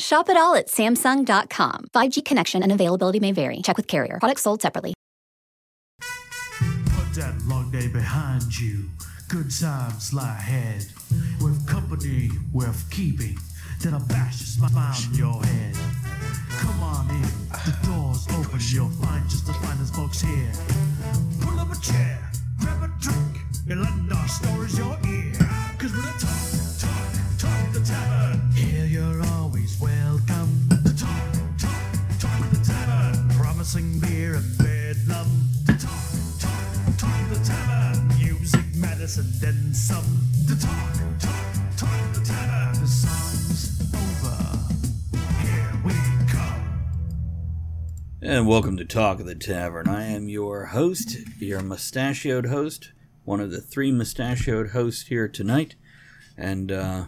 Shop it all at Samsung.com. 5G connection and availability may vary. Check with carrier. Products sold separately. Put that long day behind you. Good times lie ahead. With company worth keeping. Then I'll bash a smile on your head. Come on in, the door's open. You'll find just the finest folks here. Pull up a chair, grab a drink, and let our stories your ear. Cause we're the talk, talk, talk the tavern. Promising beer and talk, talk, talk the tavern. Music, medicine, then some. Talk, talk, talk the tavern. The song's over. Here we come. And welcome to Talk of the Tavern. I am your host, your mustachioed host, one of the three mustachioed hosts here tonight. And, uh,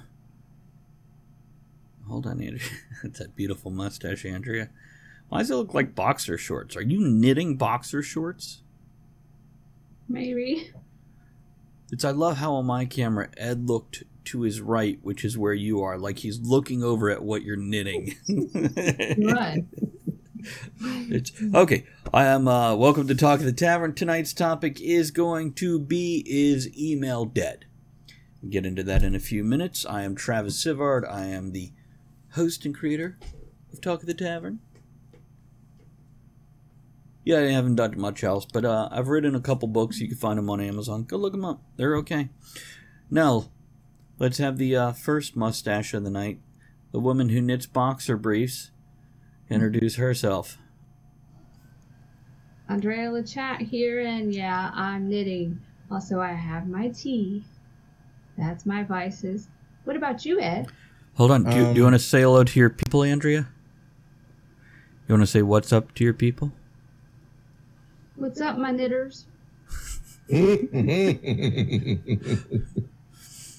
hold on, Andrea. That's that beautiful mustache, Andrea. Why does it look like boxer shorts? Are you knitting boxer shorts? Maybe. It's, I love how on my camera, Ed looked to his right, which is where you are, like he's looking over at what you're knitting. What? It's okay. I am uh, welcome to Talk of the Tavern. Tonight's topic is going to be is email dead. We'll get into that in a few minutes. I am Travis Sivart. I am the host and creator of Talk of the Tavern. Yeah, I haven't done much else, but uh, I've written a couple books. You can find them on Amazon. Go look them up. They're okay. Now, let's have the uh, first mustache of the night. The woman who knits boxer briefs. Introduce herself. Andrea Lachat here, and yeah, I'm knitting. Also, I have my tea. That's my vices. What about you, Ed? Hold on. Do, you- do you Um, want to say hello to your people, Andrea? You want to say what's up to your people? What's up, my knitters?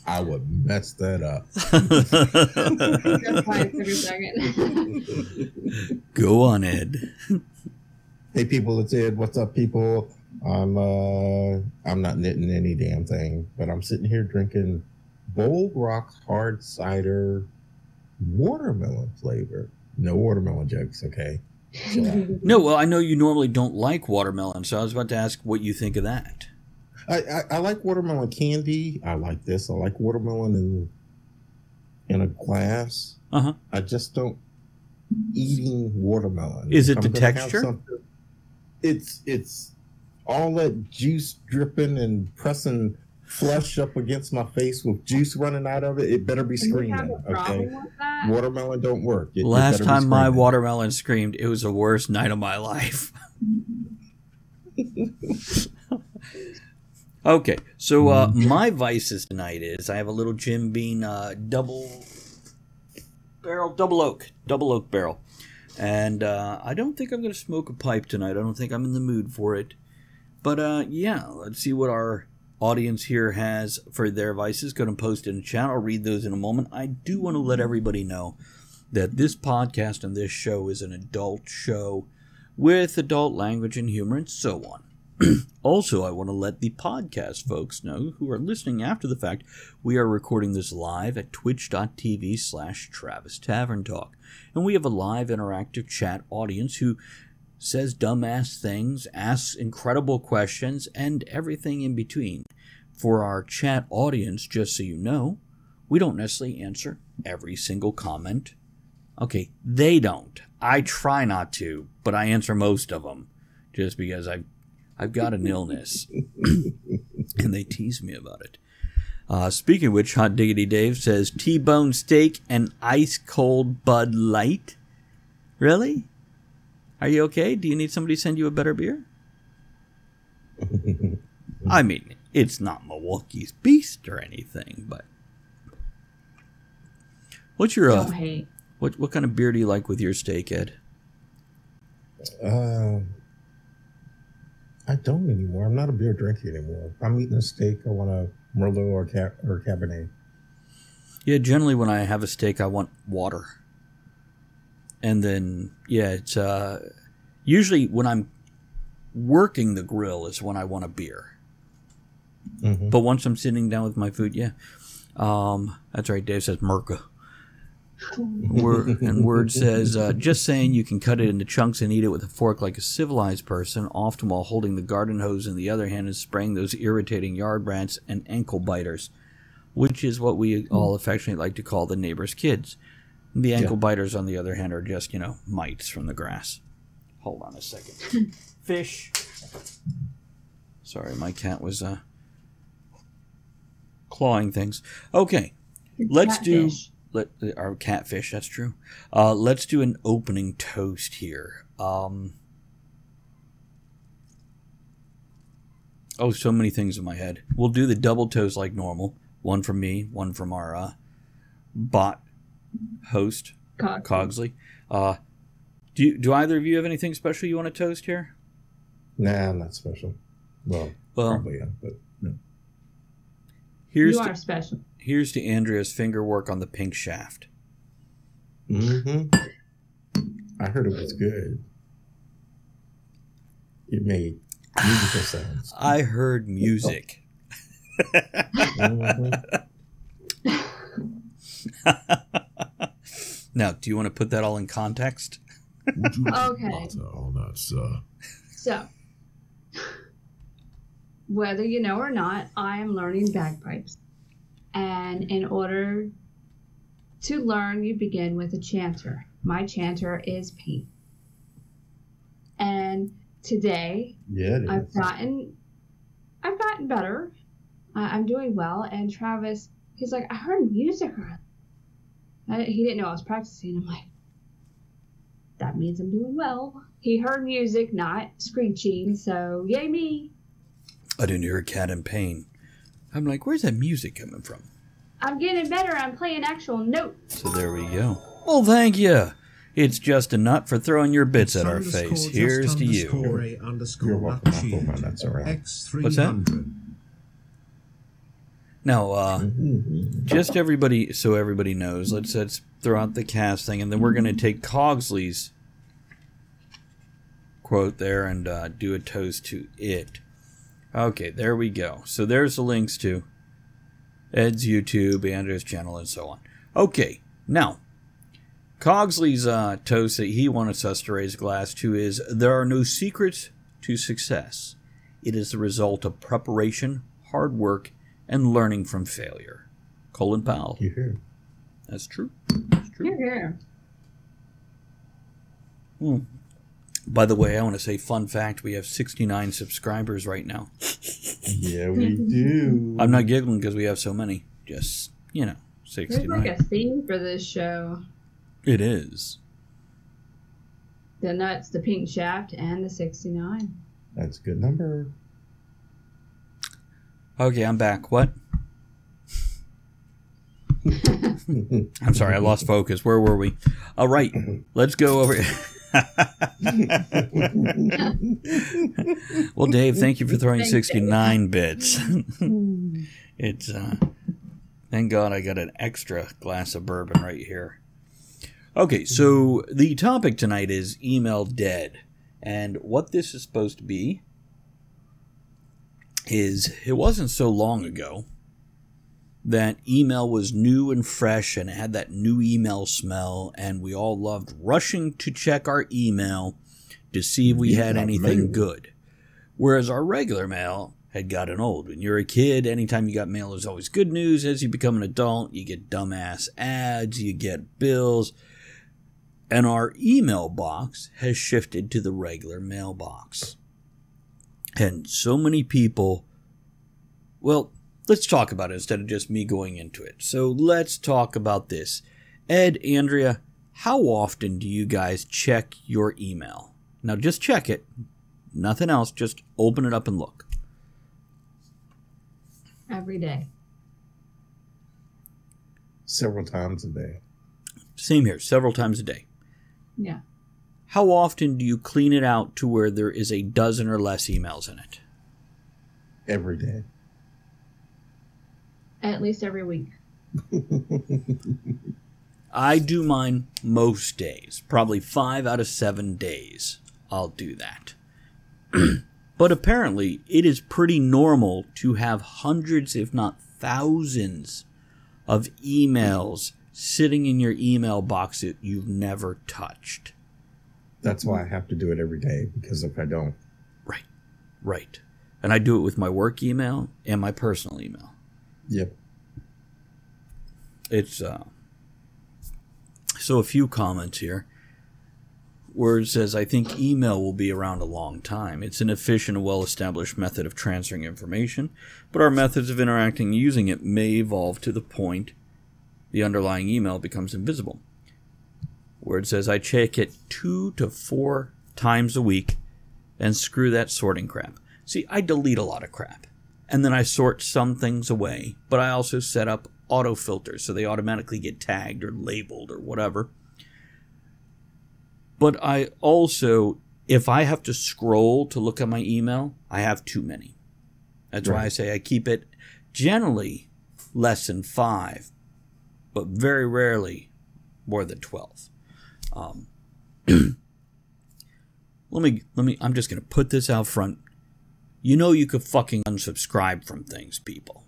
I would mess that up. Just quiet for a second. Go on, Ed. hey people, it's Ed. What's up, people? I'm uh I'm not knitting any damn thing, but I'm sitting here drinking Bold Rock hard cider watermelon flavor. No watermelon jokes, okay? Chill. No, well, I know you normally don't like watermelon, so I was about to ask what you think of that. I, I, I like watermelon candy. I like this. I like watermelon in in a glass. Uh huh. I just don't eating watermelon. Is it I'm the texture? It's it's all that juice dripping and pressing flesh up against my face with juice running out of it. It better be Do you have screaming. Okay, watermelon don't work. It- it Last better be time my watermelon screamed, it was the worst night of my life. okay, so uh, my vices tonight is I have a little Jim Beam uh, double barrel, double oak, double oak barrel. And uh, I don't think I'm going to smoke a pipe tonight. I don't think I'm in the mood for it. But uh, yeah, let's see what our audience here has for their vices. Going to post in the chat. I'll read those in a moment. I do want to let everybody know that this podcast and this show is an adult show with adult language and humor and so on. also, I want to let the podcast folks know who are listening after the fact, we are recording this live at twitch.tv slash Travis Tavern Talk. And we have a live interactive chat audience who says dumbass things, asks incredible questions, and everything in between. For our chat audience, just so you know, we don't necessarily answer every single comment. Okay, they don't. I try not to, but I answer most of them. just because I've I've got an illness, and they tease me about it. Uh, speaking of which, Hot Diggity Dave says T-bone steak and ice cold Bud Light. Really? Are you okay? Do you need somebody to send you a better beer? I mean, it's not Milwaukee's Beast or anything, but what's your uh, what what kind of beer do you like with your steak, Ed? Uh, I don't anymore. I'm not a beer drinker anymore. If I'm eating a steak, I want a Merlot or Cab- or Cabernet. Yeah, generally when I have a steak, I want water, and then yeah, it's uh usually when I'm working the grill is when I want a beer. Mhm. But once I'm sitting down with my food, yeah. Um, that's right. Dave says Merca. Word, and Word says, uh, just saying you can cut it into chunks and eat it with a fork like a civilized person, often while holding the garden hose in the other hand and spraying those irritating yard rats and ankle biters, which is what we all affectionately like to call the neighbor's kids. The ankle biters, on the other hand, are just, you know, mites from the grass. Hold on a second. Fish. Sorry, my cat was uh, clawing things. Okay, let's do let our catfish. That's true. Uh, let's do an opening toast here. Um, oh, so many things in my head. We'll do the double toast like normal. One from me, one from our uh, bot host Cock. Cogsley. Uh, do you, do either of you have anything special you want to toast here? Nah, I'm not special. Well, Well, probably am, but no. here's You to, special. here's to Andrea's finger work on the pink shaft. Mm-hmm. I heard it was good. It made musical sounds. I heard music. Mhm. now, do you want to put that all in context? Would you Okay. butter on that, sir? So, whether you know or not, I am learning bagpipes. And in order to learn, you begin with a chanter. My chanter is Pete. And today, Yeah, I've is. gotten, I've gotten better. I, I'm doing well. And Travis, he's like, I heard music. earlier." I, he didn't know I was practicing. I'm like, that means I'm doing well. He heard music, not screeching. So yay me! I didn't hear a cat in pain. I'm like, where's that music coming from? I'm getting better. I'm playing actual notes. So there we go. Well, thank you. It's just a nut for throwing your bits at our face. Here's to underscore you. A underscore You're welcome. I'll Machine. my nuts around. X300. What's that? Now, uh, Mhm. just everybody, so everybody knows. Let's let's throw out the cast thing, and then we're gonna take Cogsley's quote there and uh, do a toast to it. Okay, there we go. So there's the links to Ed's YouTube, and Andrew's channel, and so on. Okay, now Cogsley's uh, toast that he wants us to raise a glass to is: there are no secrets to success. It is the result of preparation, hard work, and learning from failure. Colin Powell. You hear? That's true. That's true. Here, here. Hmm. By the way, I want to say, fun fact: we have 69 subscribers right now. Yeah, we do. I'm not giggling because we have so many. Just you know, There's 69. like a theme for this show: It is. the nuts, the pink shaft, and the 69. That's a good number. Okay, I'm back. What? I'm sorry, I lost focus. Where were we? All right, let's go over. well, Dave, thank you for throwing Thank you. 69 bits. it's uh, thank God I got an extra glass of bourbon right here. Okay, so the topic tonight is email dead, and what this is supposed to be is it wasn't so long ago that email was new and fresh and it had that new email smell, and we all loved rushing to check our email to see if we had anything good. Whereas our regular mail had gotten old. When you're a kid, anytime you got mail, there's always good news. As you become an adult, you get dumbass ads, you get bills, and our email box has shifted to the regular mailbox. And so many people, well, let's talk about it instead of just me going into it. So let's talk about this. Ed, Andrea, how often do you guys check your email? Now just check it. Nothing else. Just open it up and look. Every day. Several times a day. Same here, several times a day. Yeah. How often do you clean it out to where there is a dozen or less emails in it? Every day. At least every week. I do mine most days. Probably five out of seven days, I'll do that. but apparently, it is pretty normal to have hundreds, if not thousands, of emails sitting in your email box that you've never touched. That's why I have to do it every day because if I don't, Right, right. And I do it with my work email and my personal email. yep. It's uh so a few comments here where it says I think email will be around a long time. It's an efficient and well established method of transferring information, but our methods of interacting using it may evolve to the point the underlying email becomes invisible. Where it says I check it two to four times a week and screw that sorting crap. See, I delete a lot of crap. And then I sort some things away, but I also set up auto filters so they automatically get tagged or labeled or whatever. But I also, if I have to scroll to look at my email, I have too many. That's why I say I keep it generally less than five, but very rarely more than 12. Um, let me, let me, I'm just going to put this out front. You know, you could fucking unsubscribe from things, people.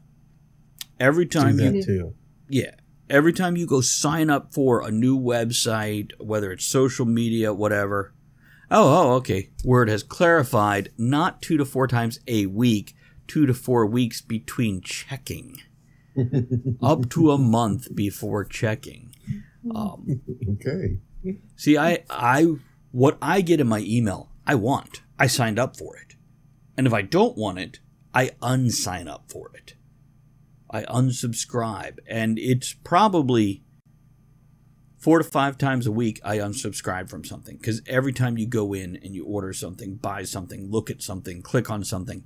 Every time you too. yeah. Every time you go sign up for a new website, whether it's social media, whatever. Oh, oh, okay. Word has clarified not two to four times a week, two to four weeks between checking, up to a month before checking. Um, Okay. See, I, I, what I get in my email, I want. I signed up for it, and if I don't want it, I unsign up for it. I unsubscribe, and it's probably four to five times a week I unsubscribe from something because every time you go in and you order something, buy something, look at something, click on something,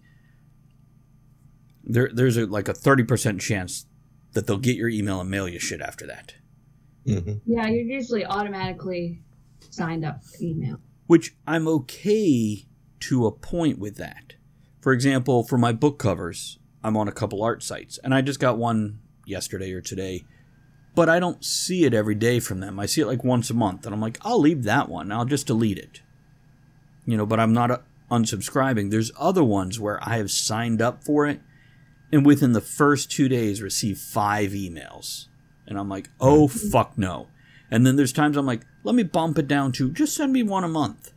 there there's a, like a thirty percent chance that they'll get your email and mail you shit after that. Hmm Yeah, you're usually automatically signed up for email. which I'm okay to a point with that. For example, for my book covers, I'm on a couple art sites, and I just got one yesterday or today, but I don't see it every day from them. I see it like once a month, and I'm like, I'll leave that one. I'll just delete it. You know, but I'm not uh, unsubscribing. There's other ones where I have signed up for it, and within the first two days, receive five emails, and I'm like, oh fuck no. And then there's times I'm like, let me bump it down to just send me one a month.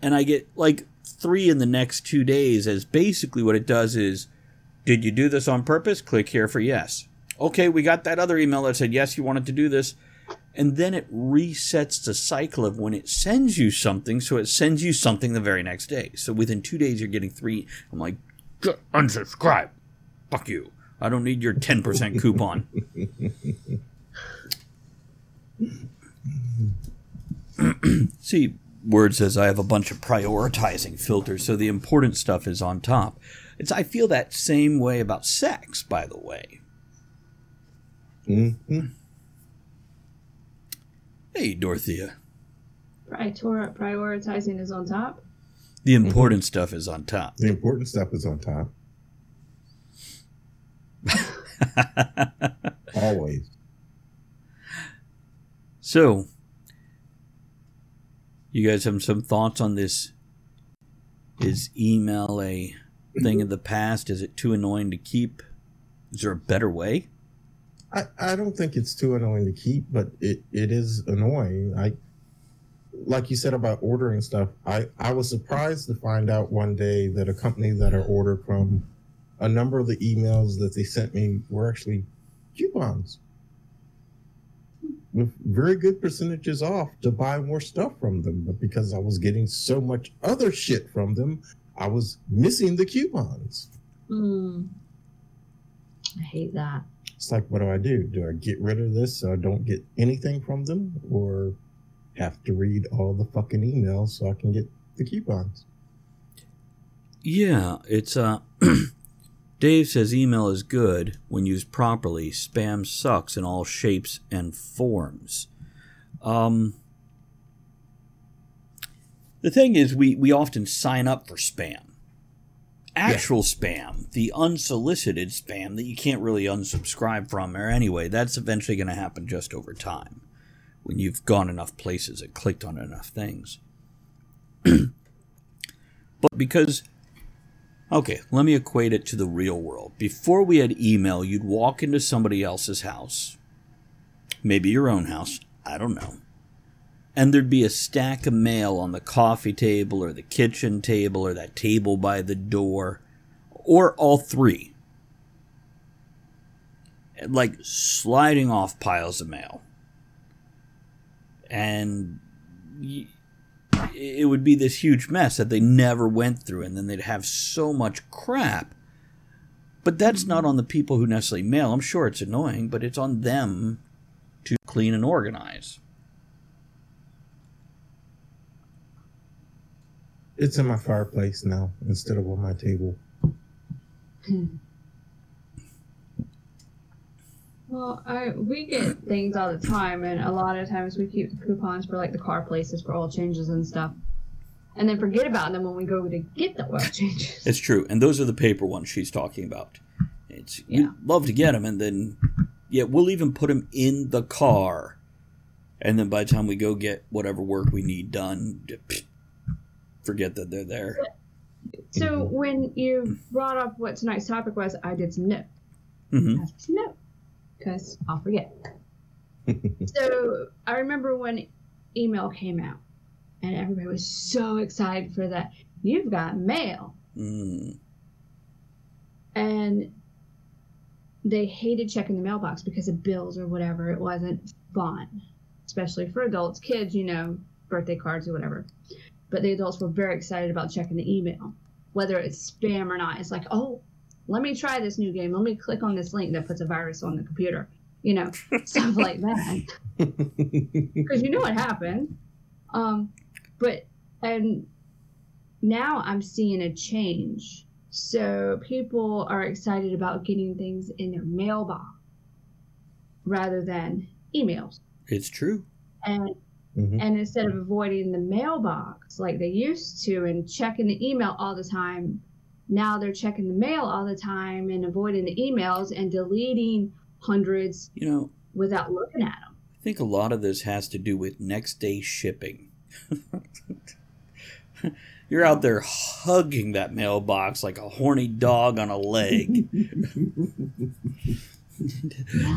And I get like three in the next two days, as basically what it does is, did you do this on purpose? Click here for yes. Okay, we got that other email that said, yes, you wanted to do this. And then it resets the cycle of when it sends you something, so it sends you something the very next day. So within two days, you're getting three. I'm like, unsubscribe. Fuck you. I don't need your 10% coupon. See, Word says I have a bunch of prioritizing filters, so the important stuff is on top. It's I feel that same way about sex, by the way. hmm Hey, Dorothea. Prior- prioritizing is on top. The important stuff is on top. The important stuff is on top. Always. So, you guys have some thoughts on this? Is email a thing of the past? Is it too annoying to keep? Is there a better way? I, I don't think it's too annoying to keep, but it, it is annoying. I like you said about ordering stuff. I, I was surprised to find out one day that a company that I ordered from, a number of the emails that they sent me were actually coupons with very good percentages off to buy more stuff from them. But because I was getting so much other shit from them, I was missing the coupons. Mm. I hate that. It's like, what do I do? Do I get rid of this so I don't get anything from them, or have to read all the fucking emails so I can get the coupons? Yeah, it's uh Dave says email is good when used properly. Spam sucks in all shapes and forms. Um The thing is we we often sign up for spam. Actual spam, the unsolicited spam that you can't really unsubscribe from or anyway, that's eventually going to happen just over time when you've gone enough places and clicked on enough things. but because Okay, let me equate it to the real world. Before we had email, you'd walk into somebody else's house, maybe your own house, I don't know, and there'd be a stack of mail on the coffee table or the kitchen table or that table by the door, or all three. Like sliding off piles of mail. And. Y- it would be this huge mess that they never went through, and then they'd have so much crap. But that's not on the people who necessarily mail. I'm sure it's annoying, but it's on them to clean and organize. It's in my fireplace now instead of on my table. Well, I we get things all the time, and a lot of times we keep coupons for like the car places for oil changes and stuff, and then forget about them when we go to get the oil changes. It's true, and those are the paper ones she's talking about. It's Yeah. we love to get them, and then yeah, we'll even put them in the car, and then by the time we go get whatever work we need done, forget that they're there. So when you brought up what tonight's topic was, I did some notes. hmm I have some notes because I'll forget. so I remember when email came out, and everybody was so excited for that. You've got mail, Mm. and they hated checking the mailbox because of bills or whatever. It wasn't fun, especially for adults, kids, you know, birthday cards or whatever. But the adults were very excited about checking the email, whether it's spam or not. It's like, oh, let me try this new game. Let me click on this link that puts a virus on the computer, you know, stuff like that. Because you know what happened. Um, but, and now I'm seeing a change. So people are excited about getting things in their mailbox rather than emails. It's true. And Mhm. and instead of avoiding the mailbox like they used to and checking the email all the time, now they're checking the mail all the time and avoiding the emails and deleting hundreds You know, without looking at them. I think a lot of this has to do with next day shipping. You're out there hugging that mailbox like a horny dog on a leg.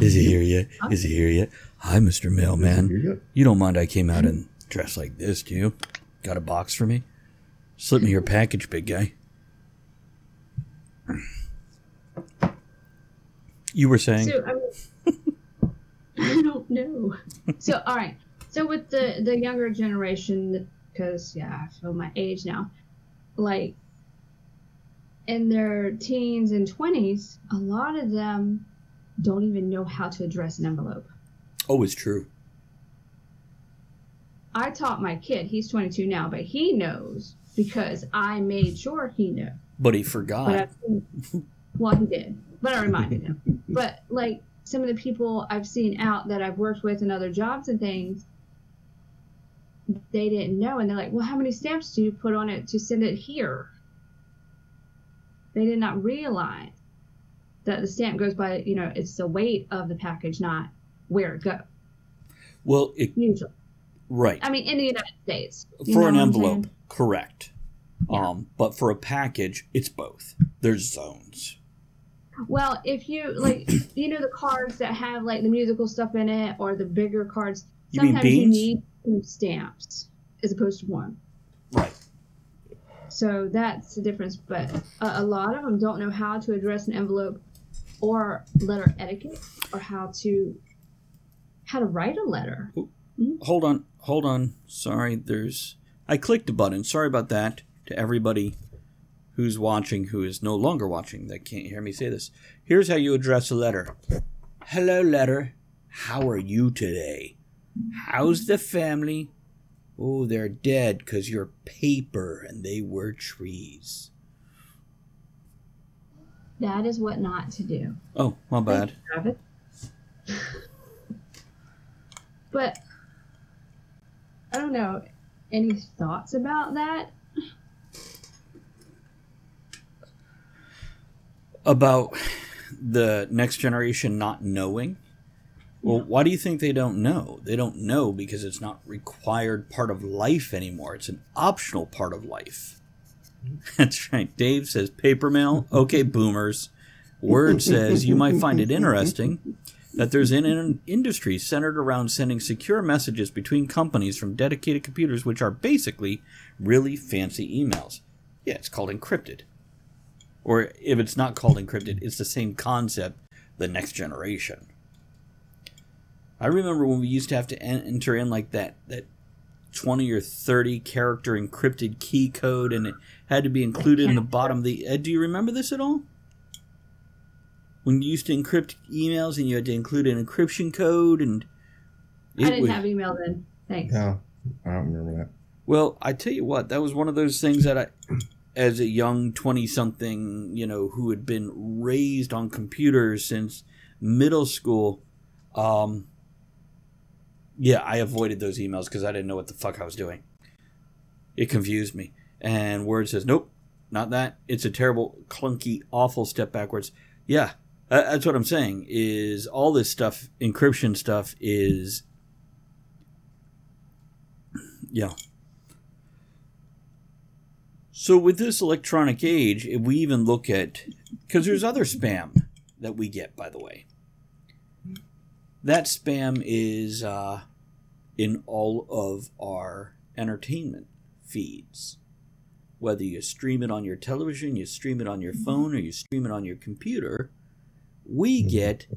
Is he here yet? Is he here yet? Hi, Mr. Mailman. Here. You don't mind I came out and dressed like this, do you? Got a box for me? Slip me your package, big guy. You were saying? So I mean, I don't know. So all right. So with the the younger generation, because yeah, I feel my age now. Like in their teens and twenties, a lot of them don't even know how to address an envelope. oh, it's true. I taught my kid. He's 22 now, but he knows because I made sure he knew. But he forgot. Seen, well, he did, but I reminded him. But like some of the people I've seen out that I've worked with in other jobs and things, they didn't know, and they're like, "Well, how many stamps do you put on it to send it here?" They did not realize that the stamp goes by, you know, it's the weight of the package, not where it goes. Well, it, Usually, right. I mean, in the United States, for an envelope, correct. Yeah. Um, but for a package, it's both. There's zones. Well, if you like, you know, the cards that have like the musical stuff in it, or the bigger cards. You sometimes you need two stamps as opposed to one. Right. So that's the difference. But a, a lot of them don't know how to address an envelope, or letter etiquette, or how to how to write a letter. Hold on, hold on. Sorry, there's. I clicked a button. Sorry about that to everybody who's watching who is no longer watching that can't hear me say this. Here's how you address a letter. Hello, letter. How are you today? How's the family? Oh, they're dead because you're paper and they were trees. That is what not to do. Oh, my bad. But I don't know. Any thoughts about that? About the next generation not knowing. Well, why do you think they don't know? They don't know because it's not required part of life anymore. It's an optional part of life. That's right. Dave says paper mail. Okay, boomers. Word says you might find it interesting that there's an in- industry centered around sending secure messages between companies from dedicated computers, which are basically really fancy emails. Yeah, it's called encrypted. Or if it's not called encrypted, it's the same concept, the next generation. I remember when we used to have to en- enter in like that that 20 or 30 character encrypted key code and it had to be included in the bottom of the uh, do you remember this at all when you used to encrypt emails and you had to include an encryption code and I didn't was- have email then. Thanks. No, I don't remember that. well i tell you what that was one of those things that i as a young 20 something you know who had been raised on computers since middle school um yeah i avoided those emails because i didn't know what the fuck i was doing. It confused me. And word says nope not that. It's a terrible clunky awful step backwards. Yeah that's what i'm saying is all this stuff encryption stuff is yeah so with this electronic age, if we even look at because there's other spam that we get, by the way. That spam is uh, in all of our entertainment feeds. Whether you stream it on your television, you stream it on your phone, or you stream it on your computer, we get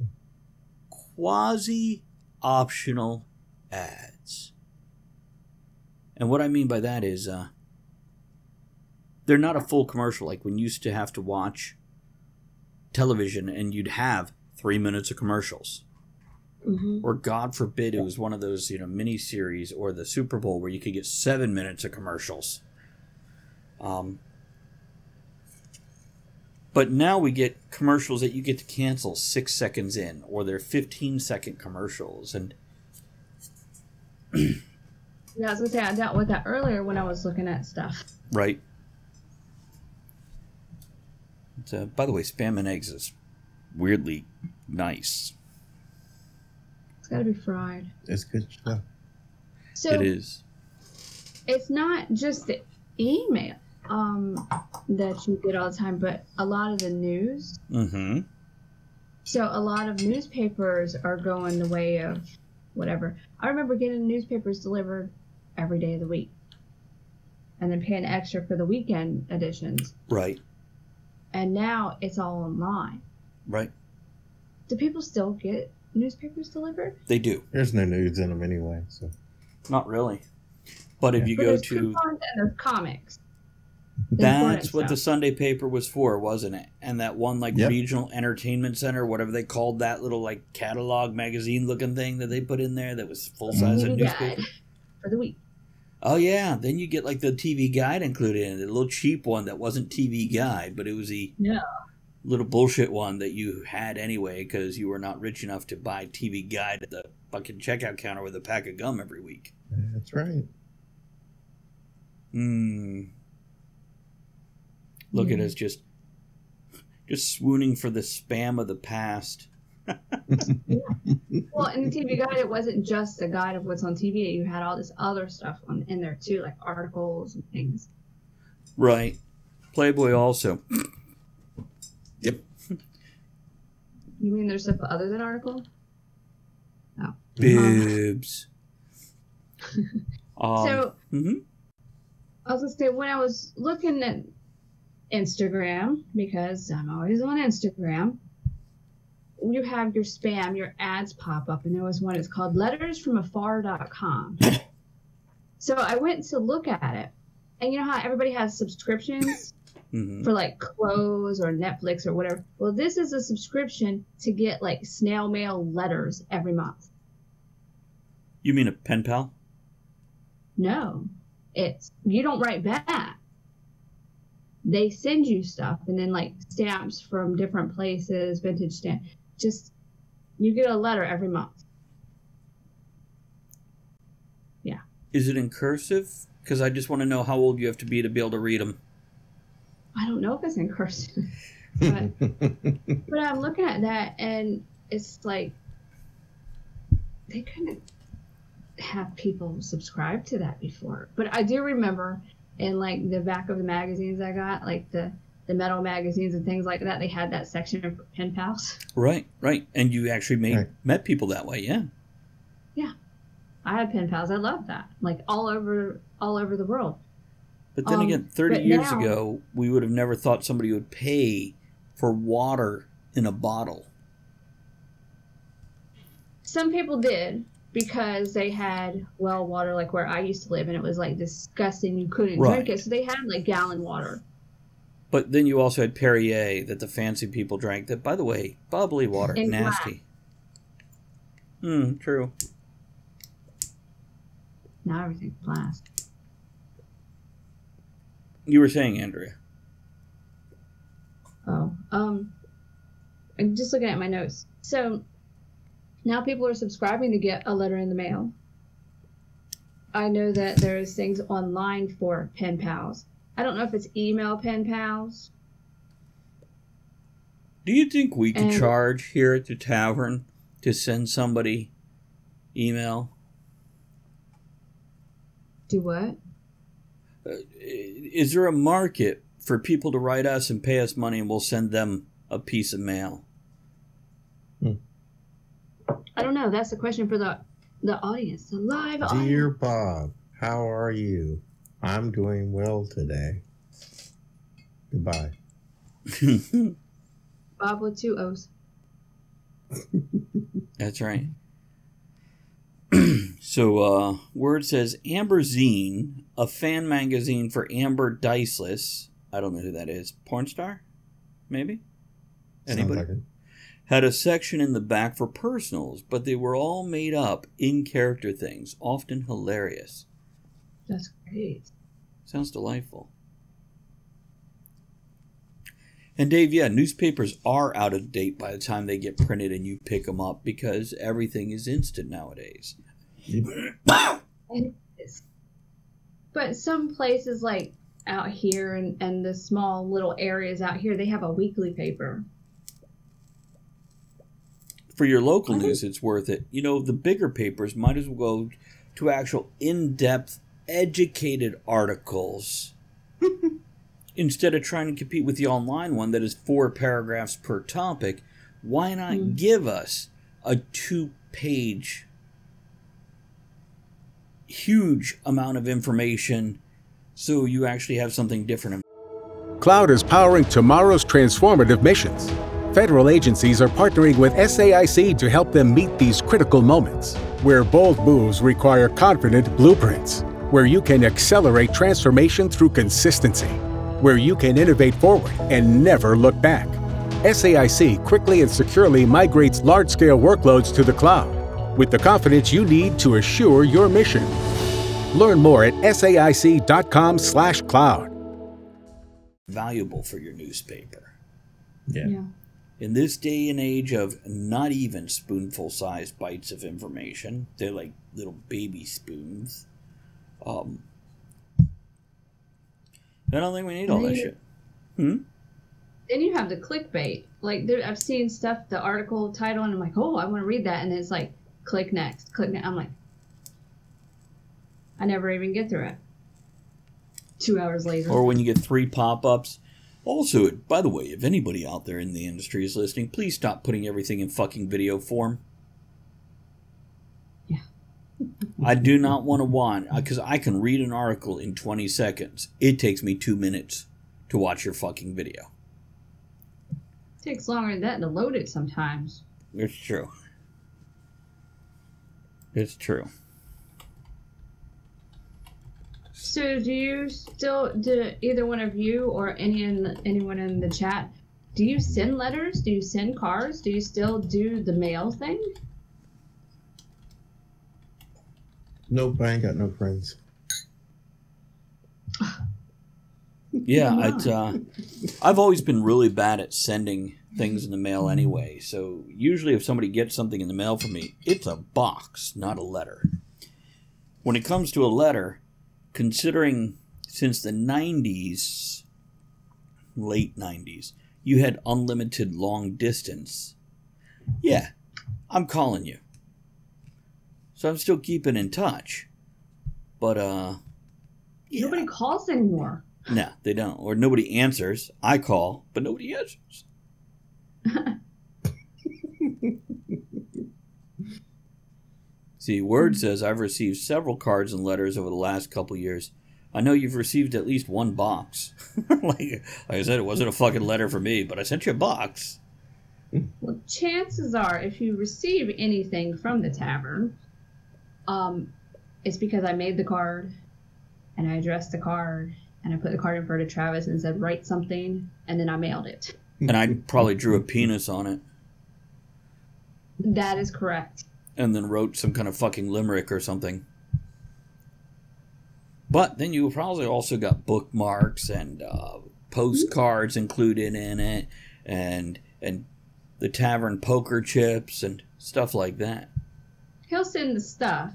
quasi optional ads. And what I mean by that is, uh, they're not a full commercial. Like when you used to have to watch television and you'd have three minutes of commercials. Hmm or god forbid it was one of those you know mini series or the super bowl where you could get seven minutes of commercials. Um, but now we get commercials that you get to cancel six seconds in or they're 15 second commercials and Yeah, I was gonna say I dealt with that earlier when I was looking at stuff. right It's, uh, by the way spam and eggs is weirdly nice It's gotta be fried. It's good stuff. So it is it's not just the email um, that you get all the time, but a lot of the news. mm-hmm So a lot of newspapers are going the way of whatever. I remember getting newspapers delivered every day of the week, and then paying extra for the weekend editions. right And now it's all online. right Do people still get newspapers delivered? they do There's no nudes in them anyway, so Not really. But if you But go there's to coupons and there's comics. The that's what the. Sunday paper was for, wasn't it? And that one like Yep. regional entertainment center, whatever they called that little like catalog magazine looking thing that they put in there that was full size of newspaper. for the week. Oh yeah, then you get like the TV guide included in it, a little cheap one that wasn't TV guide, but it was the Yeah. little bullshit one that you had anyway because you were not rich enough to buy TV guide at the fucking checkout counter with a pack of gum every week. that's right. Hmm. Look at us just just swooning for the spam of the past. Well, in the TV guide, it wasn't just a guide of what's on TV. You had all this other stuff on in there too, like articles and things. Right. Playboy also. Yep. You mean there's stuff other than article? Oh. Bibs. um, so mhm. I was gonna say when I was looking at Instagram because I'm always on Instagram. You have your spam, your ads pop up, and there was one. It's called lettersfromafar.com. so I went to look at it, and you know how everybody has subscriptions. Mhm. for like clothes or Netflix or whatever. Well, this is a subscription to get like snail mail letters every month. You mean a pen pal? No, it's you don't write back. They send you stuff and then like stamps from different places, vintage stamp. Just you get a letter every month. Yeah. Is it in cursive? Because I just want to know how old you have to be to be able to read them. I don't know if it's in cursive, but but I'm looking at that and it's like they couldn't have people subscribe to that before. But I do remember in like the back of the magazines I got, like the the metal magazines and things like that, they had that section for pen pals. Right, right. And you actually made, Right. met people that way, yeah. Yeah. I had pen pals. I loved that. Like all over all over the world. But then Um, again, 30 years now- ago, we would have never thought somebody would pay for water in a bottle. Some people did because they had well water like where I used to live and it was like disgusting. You couldn't drink it. So they had like gallon water. But then you also had Perrier that the fancy people drank. That, by the way, bubbly water, nasty. Hmm, true. Now everything's glass. You were saying, Andrea. Oh, um, I'm just looking at my notes. So now people are subscribing to get a letter in the mail. I know that there's things online for pen pals. I don't know if it's email pen pals. Do you think we could And- charge here at the tavern to send somebody email? Do what? Uh, is there a market for people to write us and pay us money and we'll send them a piece of mail? Hmm. I don't know. That's the question for the the audience, the live Dear audience. Bob, how are you? I'm doing well today. Goodbye. Bob with two O's. That's right. so, uh, word says Amber Zine, a fan magazine for Amber Diceless. I don't know who that is. Porn star? Maybe? Anybody? like. Had a section in the back for personals, but they were all made up in character things, often hilarious. That's great. Sounds delightful. And Dave, yeah, newspapers are out of date by the time they get printed and you pick them up because everything is instant nowadays. But some places like out here and, and the small little areas out here, they have a weekly paper. For your local news, it's worth it. You know, the bigger papers might as well go to actual in depth, educated articles instead of trying to compete with the online one that is four paragraphs per topic. Why not Mm. give us a two page, huge amount of information so you actually have something different? Cloud is powering tomorrow's transformative missions. Federal agencies are partnering with SAIC to help them meet these critical moments, where bold moves require confident blueprints, where you can accelerate transformation through consistency, where you can innovate forward and never look back. SAIC quickly and securely migrates large scale workloads to the cloud with the confidence you need to assure your mission. Learn more at saic.com/cloud. Valuable for your newspaper. Yeah. in this day and age of not even spoonful sized bites of information, they're like little baby spoons. Um, I don't think we need all that shit. Hmm? Then you have the clickbait. Like there, I've seen stuff, the article title, and I'm like, oh, I want to read that, and it's like, click next, click next. I'm like, I never even get through it. Two hours later. Or when you get three pop ups. Also, by the way, if anybody out there in the industry is listening, please stop putting everything in fucking video form. I do not want to want because uh, I can read an article in 20 seconds. It takes me two minutes to watch your fucking video. takes longer than that to load it sometimes. It's true. It's true. So do you still do either one of you or any in, anyone in the chat? Do you send letters? Do you send cards? Do you still do the mail thing? Nope, I ain't got no friends. Yeah, uh, I've always been really bad at sending things in the mail anyway. So usually, if somebody gets something in the mail from me, it's a box, not a letter. When it comes to a letter, considering since the 90s, late 90s, you had unlimited long distance. Yeah, I'm calling you. So I'm still keeping in touch. But, uh, yeah. Nobody calls anymore. No, they don't. Or nobody answers. I call, but nobody answers. See, Word says I've received several cards and letters over the last couple years. I know you've received at least one box. like, like I said, it wasn't a fucking letter for me, but I sent you a box. Well, chances are, if you receive anything from the tavern, um, it's because I made the card, and I addressed the card, and I put the card in front of Travis and said, "Write something," and then I mailed it. And I probably drew a penis on it That is correct. and then wrote some kind of fucking limerick or something. But then you probably also got bookmarks and uh, postcards included in it, and and the tavern poker chips and stuff like that. He'll send the stuff.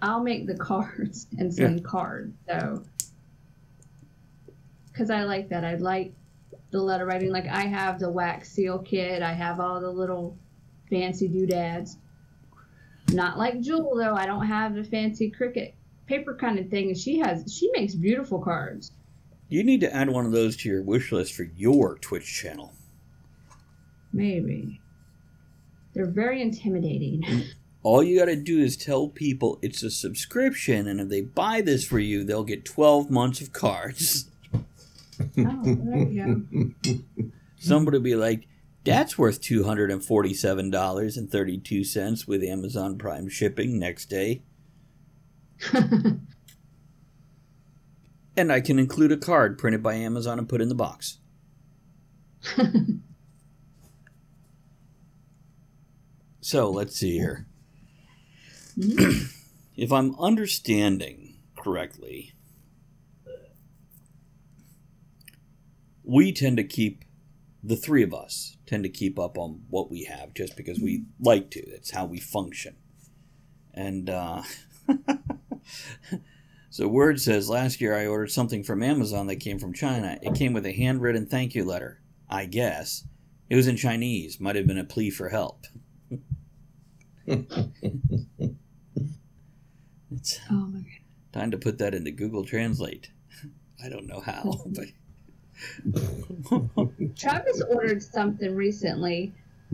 I'll make the cards and send cards. So, because I like that, I like the letter writing. Like I have the wax seal kit. I have all the little fancy doodads. Not like Jewel though. I don't have the fancy Cricut paper kind of thing. And she has. She makes beautiful cards. You need to add one of those to your wish list for your Twitch channel. Maybe. They're very intimidating. Mm. All you got to do is tell people it's a subscription, and if they buy this for you, they'll get 12 months of cards. oh, there you go. Somebody will be like, that's worth $247.32 with Amazon Prime shipping next day. and I can include a card printed by Amazon and put in the box. so let's see here. If I'm understanding correctly, we tend to keep the three of us tend to keep up on what we have just because we like to. It's how we function. And uh, so Word says last year I ordered something from Amazon that came from China. It came with a handwritten thank you letter. I guess it was in Chinese. Might have been a plea for help. it's oh my god. time to put that into Google Translate. I don't know how, but Travis ordered something recently.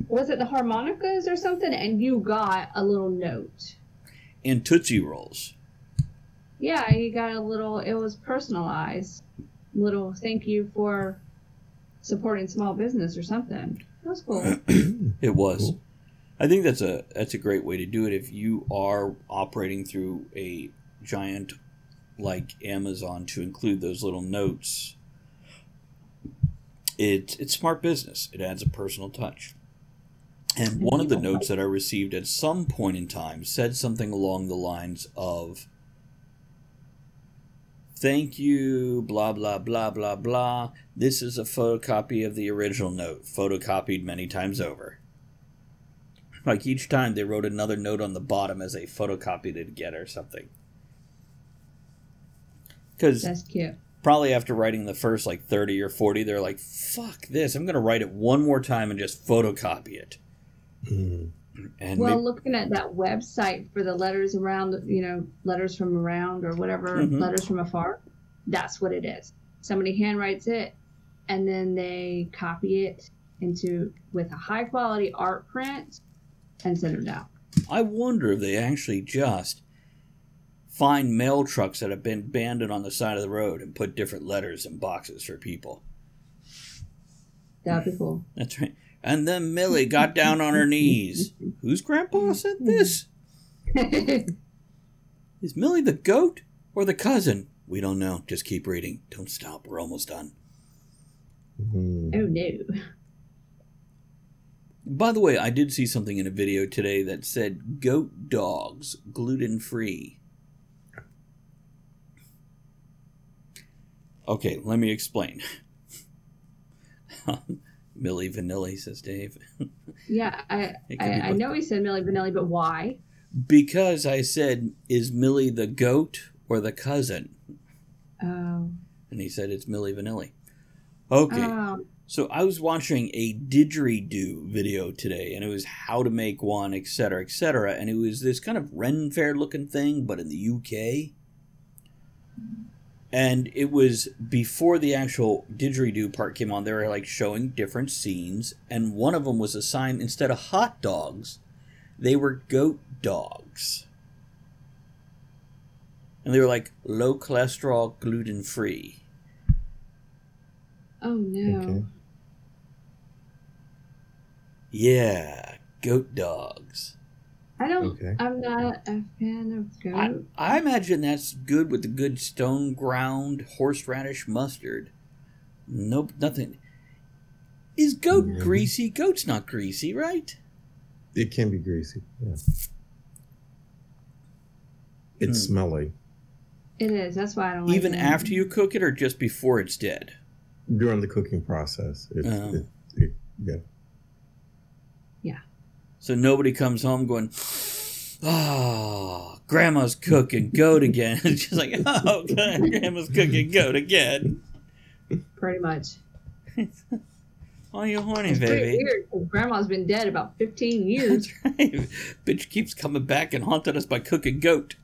Was it the harmonicas or something? And you got a little note. and Tootsie Rolls. Yeah, he got a little. It was personalized. Little thank you for supporting small business or something. That was cool. It was. Cool. I think that's a that's a great way to do it if you are operating through a giant like Amazon to include those little notes. It's it's smart business. It adds a personal touch. And one of the notes that I received at some point in time said something along the lines of Thank you, blah, blah, blah, blah, blah. This is a photocopy of the original note, photocopied many times over. Like each time they wrote another note on the bottom as they photocopied it again or something. Because That's cute. probably after writing the first like 30 or 40, they're like, fuck this, I'm going to write it one more time and just photocopy it. Mm. And Well, ma- looking at that website for the letters around, you know, letters from around or whatever, Mhm. letters from afar, that's what it is. Somebody handwrites it, and then they copy it into with a high quality art print and send it out. I wonder if they actually just find mail trucks that have been abandoned on the side of the road and put different letters in boxes for people. That'd be cool. That's right. And then Millie got down on her knees. Whose grandpa said this? Is Millie the goat or the cousin? We don't know. Just keep reading. Don't stop. We're almost done. Mhm. Oh no. By the way, I did see something in a video today that said goat dogs gluten free. Okay, let me explain. Milli Vanilli, says Dave. Yeah, I I, I know he said Milli Vanilli, but why? Because I said, is Millie the goat or the cousin? Oh. And he said, it's Millie Vanilli. Okay. Um, So I was watching a didgeridoo video today, and it was how to make one, etc., etc. And it was this kind of Ren Fair looking thing, but in the UK. And it was before the actual didgeridoo part came on. They were like showing different scenes, and one of them was a sign instead of hot dogs, they were goat dogs. And they were like low cholesterol, gluten free. Oh no. Okay. Yeah, goat dogs. I don't. Okay. I'm not a fan of goat. I imagine that's good with the good stone ground horseradish mustard. Nope, nothing. Is goat Maybe. greasy? Goat's not greasy, right? It can be greasy. Yeah. It's Hmm. smelly It is. That's why I don't like Even it. after you cook it, or just before it's dead? During the cooking process. It, Oh. it, it, yeah. So nobody comes home going, "Oh, Grandma's cooking goat again." it's just like, "Oh, God, Grandma's cooking goat again." Pretty much. Oh, you horny, It's pretty baby? weird. 'cause Grandma's been dead about 15 years. That's right. Bitch keeps coming back and haunting us by cooking goat.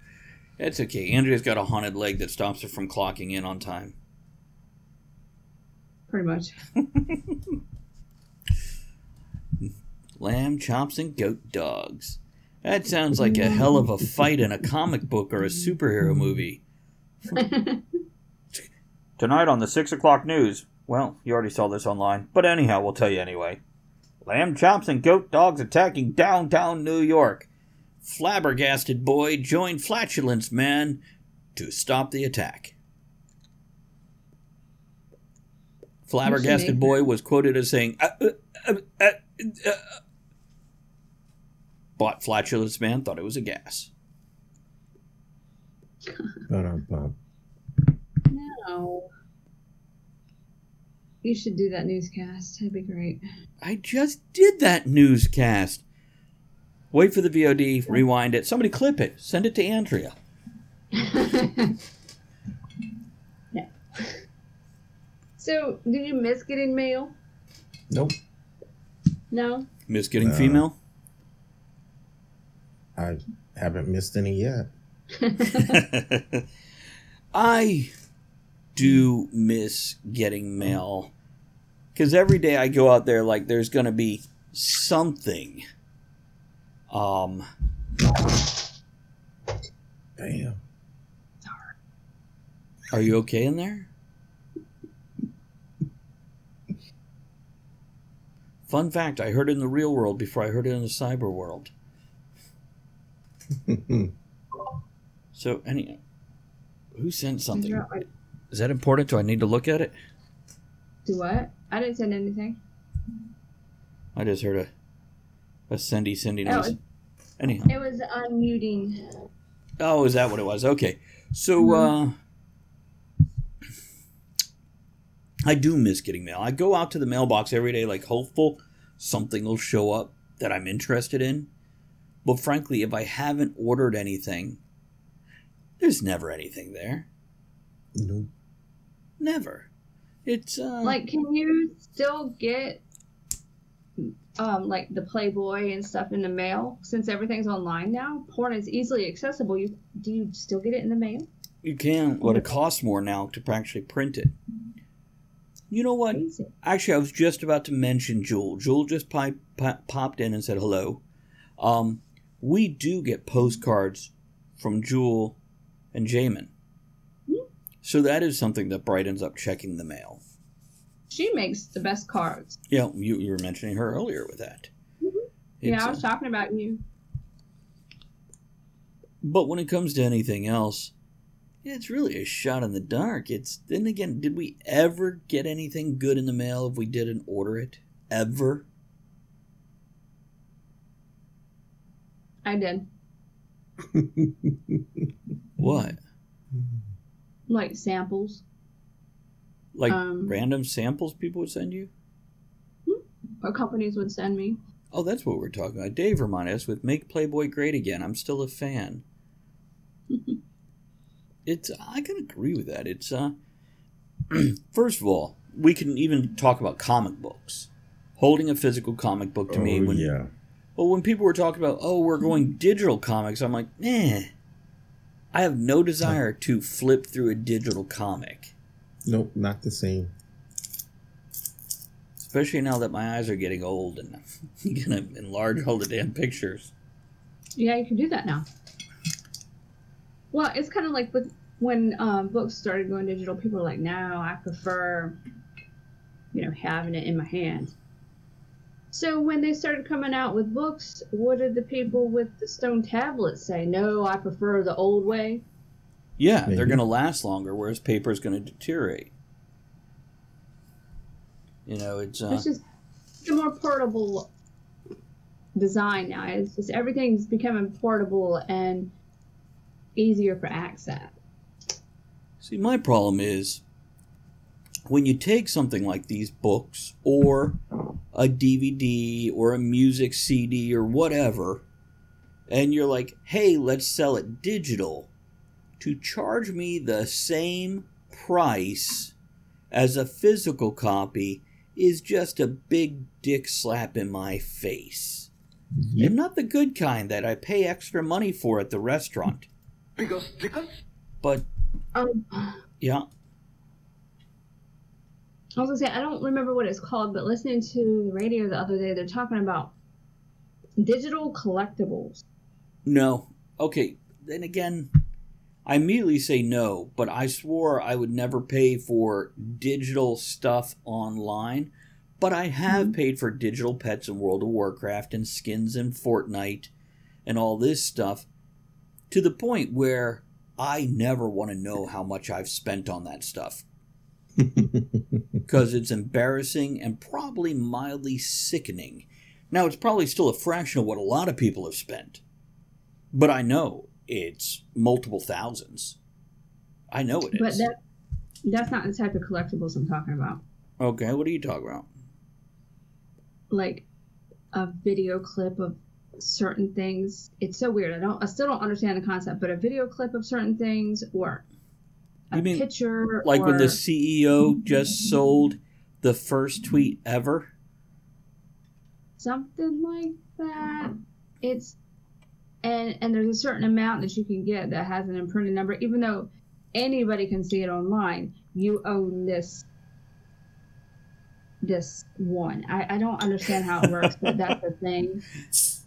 That's okay. Andrea's got a haunted leg that stops her from clocking in on time. Pretty much. Lamb chops and goat dogs. That sounds like a hell of a fight in a comic book or a superhero movie. Tonight on the 6 o'clock news. Well, you already saw this online, but anyhow, we'll tell you anyway. Lamb chops and goat dogs attacking downtown New York. Flabbergasted boy joined flatulence man to stop the attack. Flabbergasted boy was quoted as saying, uh, uh, uh, uh, uh, Bought flatulence man thought it was a gas. Ba-dum-bum. No. You should do that newscast. That'd be great. I just did that newscast. Wait for the VOD, rewind it. Somebody clip it. Send it to Andrea. yeah. So, did you miss getting mail? Nope. No? Miss getting No. female? I haven't missed any yet. I do miss getting mail. Because every day I go out there, like, there's going to be something. Um, Damn. are you okay in there? Fun fact I heard it in the real world before I heard it in the cyber world. So, any. Who sent something? Like, Is that important? Do I need to look at it? Do what? I didn't send anything. I just heard a a Cindy Cindy noise. it- Anyhow. It was unmuting. Oh, is that what it was? Okay. So uh I do miss getting mail. I go out to the mailbox every day like hopeful something will show up that I'm interested in. But frankly, if I haven't ordered anything, there's never anything there. Nope. Never. It's uh Like, can you still get um like the Playboy and stuff in the mail since everything's online now? Porn is easily accessible. You do you still get it in the mail? you can, but it costs more now to actually print it. You know what? Crazy. Actually, I was just about to mention Jewel. Jewel just pi- pi- popped in and said hello. Um, we do get postcards from Jewel and Jamin. So that is something that brightens up checking the mail. She makes the best cards. Yeah, you, you were mentioning her earlier with that. yeah, I was uh, talking about you. but when it comes to anything else, it's really a shot in the dark. It's then again, did we ever get anything good in the mail if we didn't order it? Ever? I did. What? Like samples. Like Um, random samples people would send you? Or companies would send me. Oh, that's what we're talking about. Dave reminded us with Make Playboy Great Again. I'm still a fan. it's I can agree with that. It's uh first of all, we can even talk about comic books. Holding a physical comic book to me Oh, when yeah. well when people were talking about oh we're going digital comics, I'm like, eh. I have no desire to flip through a digital comic. Nope, not the same. Especially now that my eyes are getting old and I'm gonna enlarge all the damn pictures. Yeah, you can do that now. Well, it's kind of like with when um, books started going digital. People were like, "No, I prefer, you know, having it in my hand." So when they started coming out with books, what did the people with the stone tablets say? No, I prefer the old way. Yeah, they're going to last longer, whereas paper is going to deteriorate. You know, it's uh, It's just a more portable design now. It's just everything's becoming portable and easier for access. See my problem is when you take something like these books or a DVD or a music CD or whatever, and you're like, "Hey, let's sell it digital," to charge me the same price as a physical copy is just a big dick slap in my face. Yep. And not the good kind that I pay extra money for at the restaurant. Because Dickens, but Um, yeah, I was gonna say I don't remember what it's called, but listening to the radio the other day, they're talking about digital collectibles. no. Okay, then again, I immediately say no, but I swore I would never pay for digital stuff online. But I have paid for digital pets in World of Warcraft and skins in Fortnite and all this stuff to the point where I never want to know how much I've spent on that stuff. because it's embarrassing and probably mildly sickening. Now, it's probably still a fraction of what a lot of people have spent, but I know it's multiple thousands. I know it is. But that that's not the type of collectibles I'm talking about. okay, what are you talking about? Like a video clip of certain things. It's so weird. I don't I still don't understand the concept, but a video clip of certain things or a You mean picture Like when the CEO just sold the first tweet ever? something like that. It's and and there's a certain amount that you can get that has an imprinted number, even though anybody can see it online. You own this this one. I, I don't understand how it works, but that's the thing.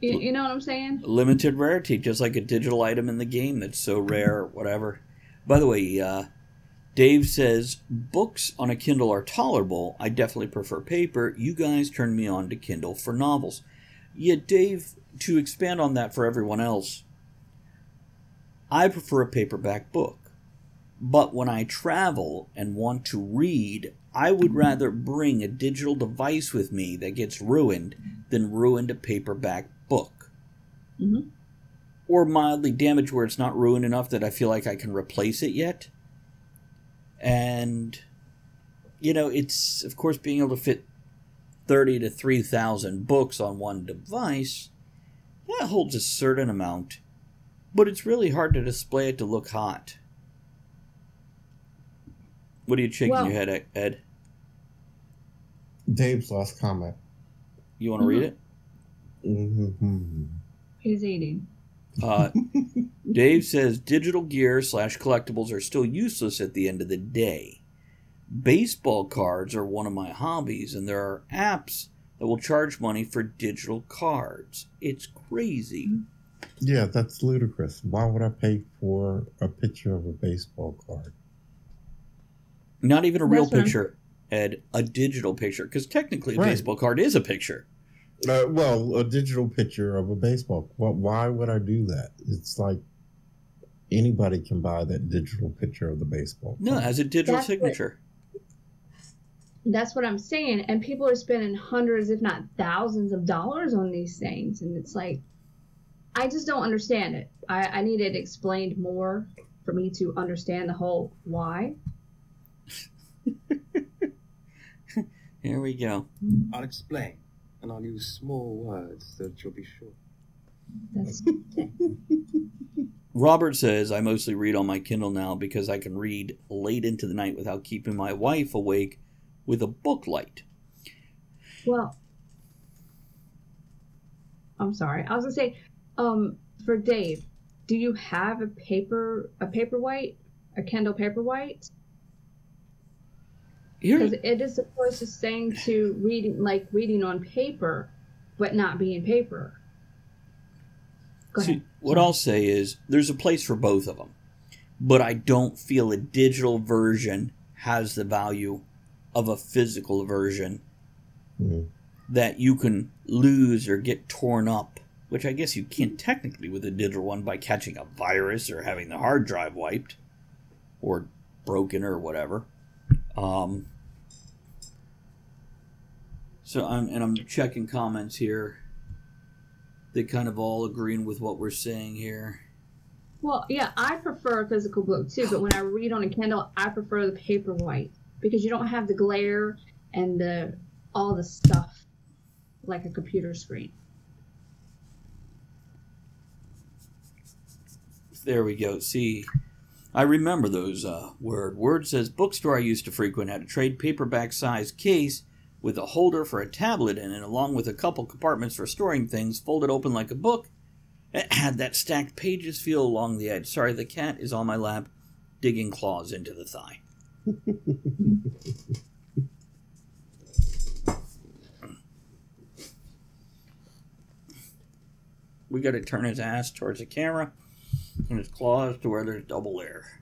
You, you know what I'm saying? limited rarity, just like a digital item in the game that's so rare, whatever. By the way, uh, Dave says books on a Kindle are tolerable. I definitely prefer paper. You guys turned me on to Kindle for novels. Yeah, Dave, to expand on that for everyone else, I prefer a paperback book. But when I travel and want to read, I would rather bring a digital device with me that gets ruined than ruined a paperback book Mhm. or mildly damaged where it's not ruined enough that I feel like I can replace it yet. And you know, it's of course being able to fit 30 to 3000 books on one device that holds a certain amount, but it's really hard to display it to look hot. What are you shaking Well- your head at, Ed? Dave's last comment. You want to read it? hmm He's eating. Uh, Dave says digital gear slash collectibles are still useless at the end of the day. Baseball cards are one of my hobbies, and there are apps that will charge money for digital cards. It's crazy. Yeah, that's ludicrous. Why would I pay for a picture of a baseball card? Not even a real That's what I'm- picture, Ed, a digital picture, because technically a Right. baseball card is a picture. Uh, well, a digital picture of a baseball. Well, why would I do that? It's like anybody can buy that digital picture of the baseball. No, it has a digital That's what- signature. That's what I'm saying. And people are spending hundreds, if not thousands, of dollars on these things. And it's like, I just don't understand it. I, I need it explained more for me to understand the whole why. Here we go. I'll explain, and I'll use small words that you'll be sure. That's Robert says, I mostly read on my Kindle now because I can read late into the night without keeping my wife awake with a book light. well. I'm sorry. I was gonna say, um, for Dave, do you have a paper, a paperwhite, a Kindle paperwhite? Here, Because it is supposed to saying to reading like reading on paper, but not being paper. Go See, ahead. what I'll say is there's a place for both of them, but I don't feel a digital version has the value of a physical version Mhm. that you can lose or get torn up, which I guess you can't technically with a digital one by catching a virus or having the hard drive wiped or broken or whatever. Um, so I'm and I'm checking comments here. They kind of all agreeing with what we're saying here. Well, yeah, I prefer a physical book too, but when I read on a Kindle, I prefer the paper white because you don't have the glare and the all the stuff like a computer screen. There we go. See, I remember those. Uh, word word says bookstore I used to frequent had a trade paperback size case with a holder for a tablet in it, along with a couple compartments for storing things, folded open like a book. It had that stacked pages feel along the edge. Sorry, the cat is on my lap, digging claws into the thigh. we got to turn his ass towards the camera and his claws to where there's double air.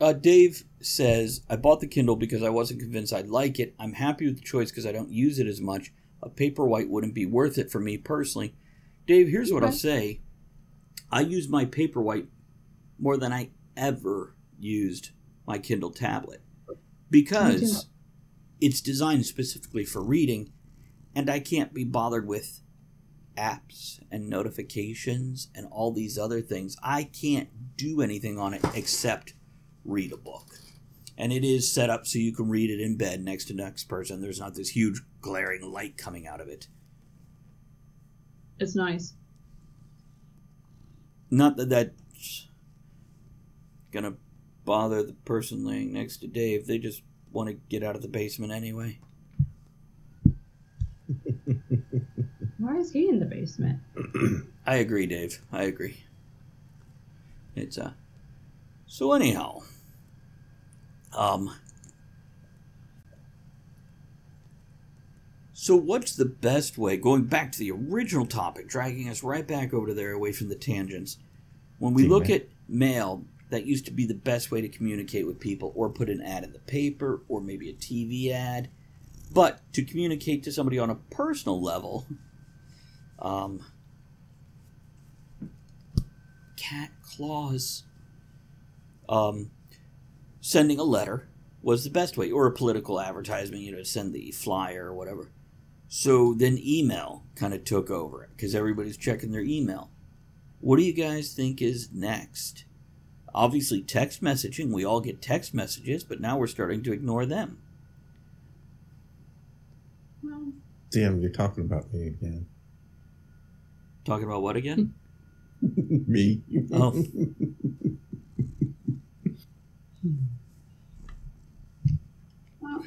Uh, Dave says, I bought the Kindle because I wasn't convinced I'd like it. I'm happy with the choice because I don't use it as much. A Paperwhite wouldn't be worth it for me personally. Dave, here's what I'll say I use my Paperwhite more than I ever used my Kindle tablet because it's designed specifically for reading and I can't be bothered with apps and notifications and all these other things. I can't do anything on it except read a book. And it is set up so you can read it in bed next to the next person. There's not this huge glaring light coming out of it. It's nice. Not that that's gonna bother the person laying next to Dave. They just want to get out of the basement anyway. Why is he in the basement? I agree, Dave. I agree. It's uh so anyhow. Um So what's the best way going back to the original topic, dragging us right back over there away from the tangents. When we look Email. at mail, that used to be the best way to communicate with people or put an ad in the paper or maybe a TV ad. But to communicate to somebody on a personal level, um, cat claws. Um, sending a letter was the best way, or a political advertisement, you know, send the flyer or whatever. So then email kind of took over because everybody's checking their email. What do you guys think is next? Obviously, text messaging. We all get text messages, but now we're starting to ignore them. Well, Tim, you're talking about me again. Talking about what again? me. Oh. well,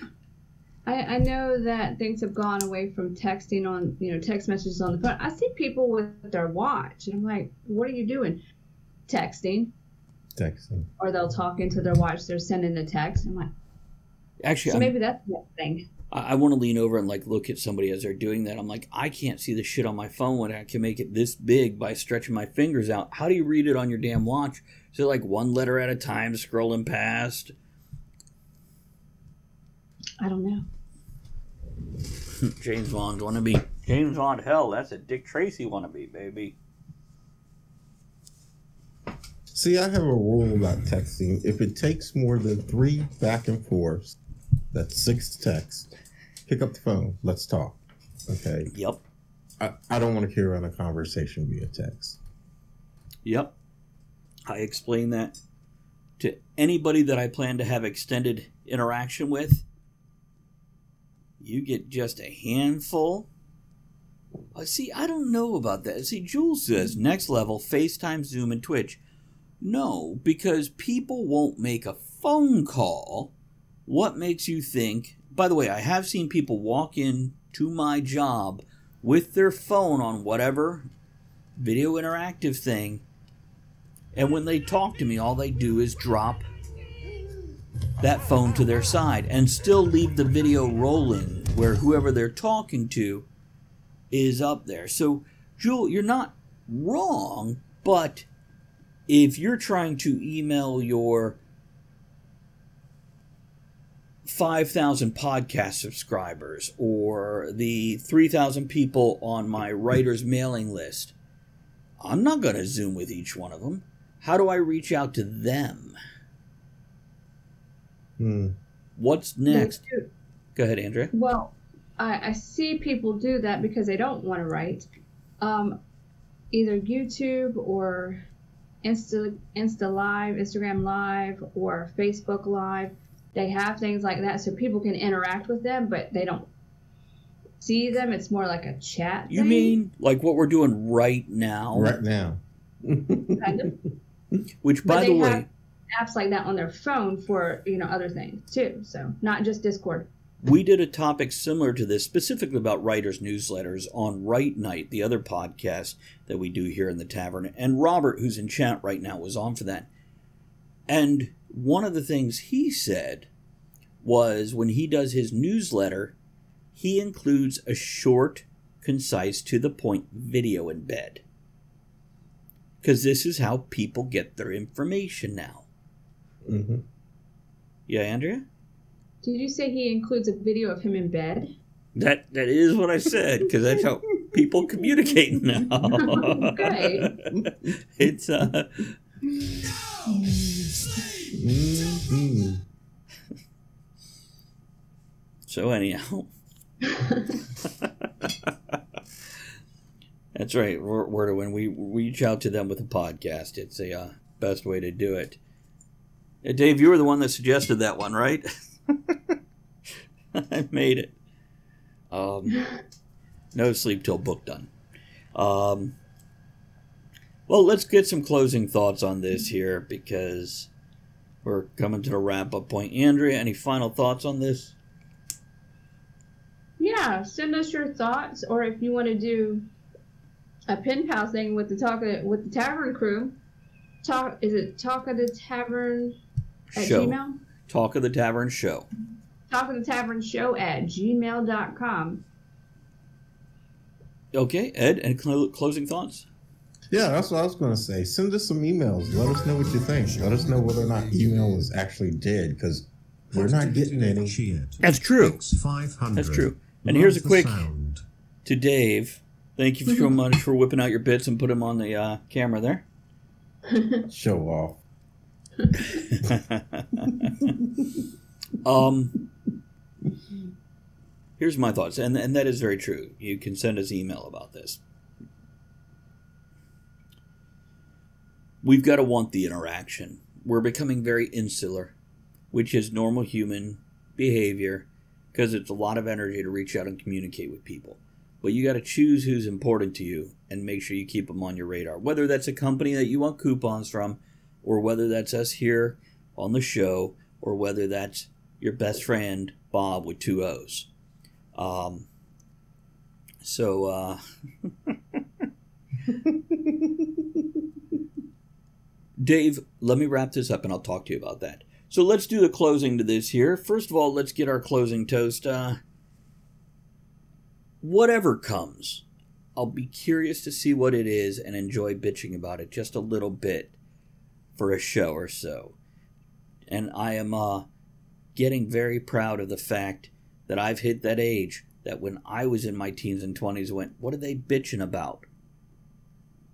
I, I know that things have gone away from texting on, you know, text messages on the phone. I see people with their watch, and I'm like, what are you doing? Texting. Texting. Or they'll talk into their watch. They're sending a text. I'm like, Actually, so I'm- maybe that's the thing. I, I want to lean over and like look at somebody as they're doing that. I'm like, I can't see the shit on my phone when I can make it this big by stretching my fingers out. How do you read it on your damn watch? Is it like one letter at a time scrolling past? I don't know. James Bond wanna be. James on hell. That's a Dick Tracy wannabe, baby. See, I have a rule about texting. If it takes more than three back and forths, that's six texts, pick up the phone. Let's talk. Okay. Yep. I, I don't want to carry on a conversation via text. Yep. I explain that to anybody that I plan to have extended interaction with. You get just a handful. Uh, see, I don't know about that. See, Jewel says next level FaceTime, Zoom, and Twitch. No, because people won't make a phone call. What makes you think? By the way, I have seen people walk in to my job with their phone on whatever video interactive thing and when they talk to me, all they do is drop that phone to their side and still leave the video rolling where whoever they're talking to is up there. So, Jewel, you're not wrong, but if you're trying to email your 5,000 podcast subscribers or the 3,000 people on my writer's mailing list, I'm not going to Zoom with each one of them. How do I reach out to them? Hmm. What's next? Go ahead, Andrea. Well, I, I see people do that because they don't want to write. Um, either YouTube or Insta Insta Live, Instagram Live, or Facebook Live. They have things like that so people can interact with them, but they don't see them. It's more like a chat. You thing, mean like what we're doing right now? Right now. kind of. Which, But by they the way, have apps like that on their phone for you know other things too. So not just Discord. we did a topic similar to this, specifically about writers' newsletters on Write Night, the other podcast that we do here in the tavern. And Robert, who's in chat right now, was on for that. And one of the things he said was when he does his newsletter, he includes a short, concise, to the point video embed. Because this is how people get their information now. hmm Yeah, Andrea? Did you say he includes a video of him in bed? That that is what I said because that's how people communicate now. Okay. it's uh hmm so anyhow. that's right. We're when we reach out to them with a podcast, it's the uh, best way to do it. Uh, Dave, you were the one that suggested that one, right? I made it. Um, no sleep till book done. Um, well, let's get some closing thoughts on this here because we're coming to the wrap up point. Andrea, any final thoughts on this? Yeah, send us your thoughts, or if you want to do a pen pal thing with the talk of, with the tavern crew, talk is it talk of the tavern at Show. Gmail? Talk of the Tavern Show. Talk of the tavern show at gmail.com. Okay, Ed, any clo- closing thoughts? Yeah, that's what I was going to say. Send us some emails. Let us know what you think. Let us know whether or not email is actually dead because we're not getting any. That's true. That's true. And here's a quick to Dave. Thank you so much for whipping out your bits and put them on the uh, camera there. Show off. um, here's my thoughts, and and that is very true. You can send us email about this. We've got to want the interaction. We're becoming very insular, which is normal human behavior because it's a lot of energy to reach out and communicate with people. But you got to choose who's important to you and make sure you keep them on your radar. Whether that's a company that you want coupons from, or whether that's us here on the show, or whether that's your best friend Bob with two O's. Um, so, uh, Dave, let me wrap this up and I'll talk to you about that. So let's do the closing to this here. First of all, let's get our closing toast. Uh, whatever comes, I'll be curious to see what it is and enjoy bitching about it just a little bit for a show or so. And I am uh, getting very proud of the fact that I've hit that age that when I was in my teens and 20s went, What are they bitching about?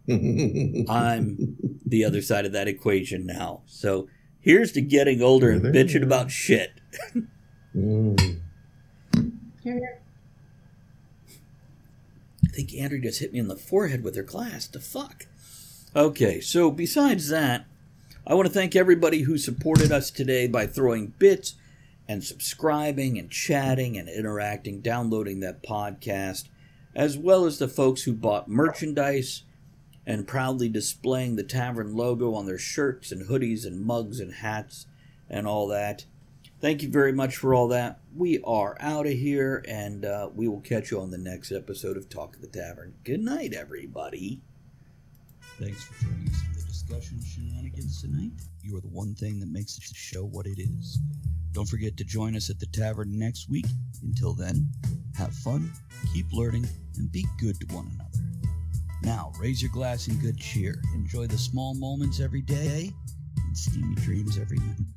I'm the other side of that equation now. So here's to getting older and bitching about shit. Mm. Here, here. I think Andrea just hit me in the forehead with her glass. The fuck? Okay, so besides that, I want to thank everybody who supported us today by throwing bits and subscribing and chatting and interacting, downloading that podcast, as well as the folks who bought merchandise and proudly displaying the tavern logo on their shirts and hoodies and mugs and hats and all that. Thank you very much for all that. We are out of here, and uh, we will catch you on the next episode of Talk of the Tavern. Good night, everybody. Thanks for joining us for the discussion shenanigans tonight. You are the one thing that makes the show what it is. Don't forget to join us at the tavern next week. Until then, have fun, keep learning, and be good to one another. Now, raise your glass in good cheer. Enjoy the small moments every day and steamy dreams every night.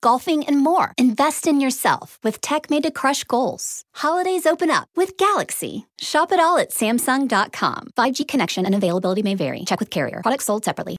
golfing, and more. Invest in yourself with tech made to crush goals. Holidays open up with Galaxy. Shop it all at Samsung.com. 5G connection and availability may vary. Check with carrier. Products sold separately.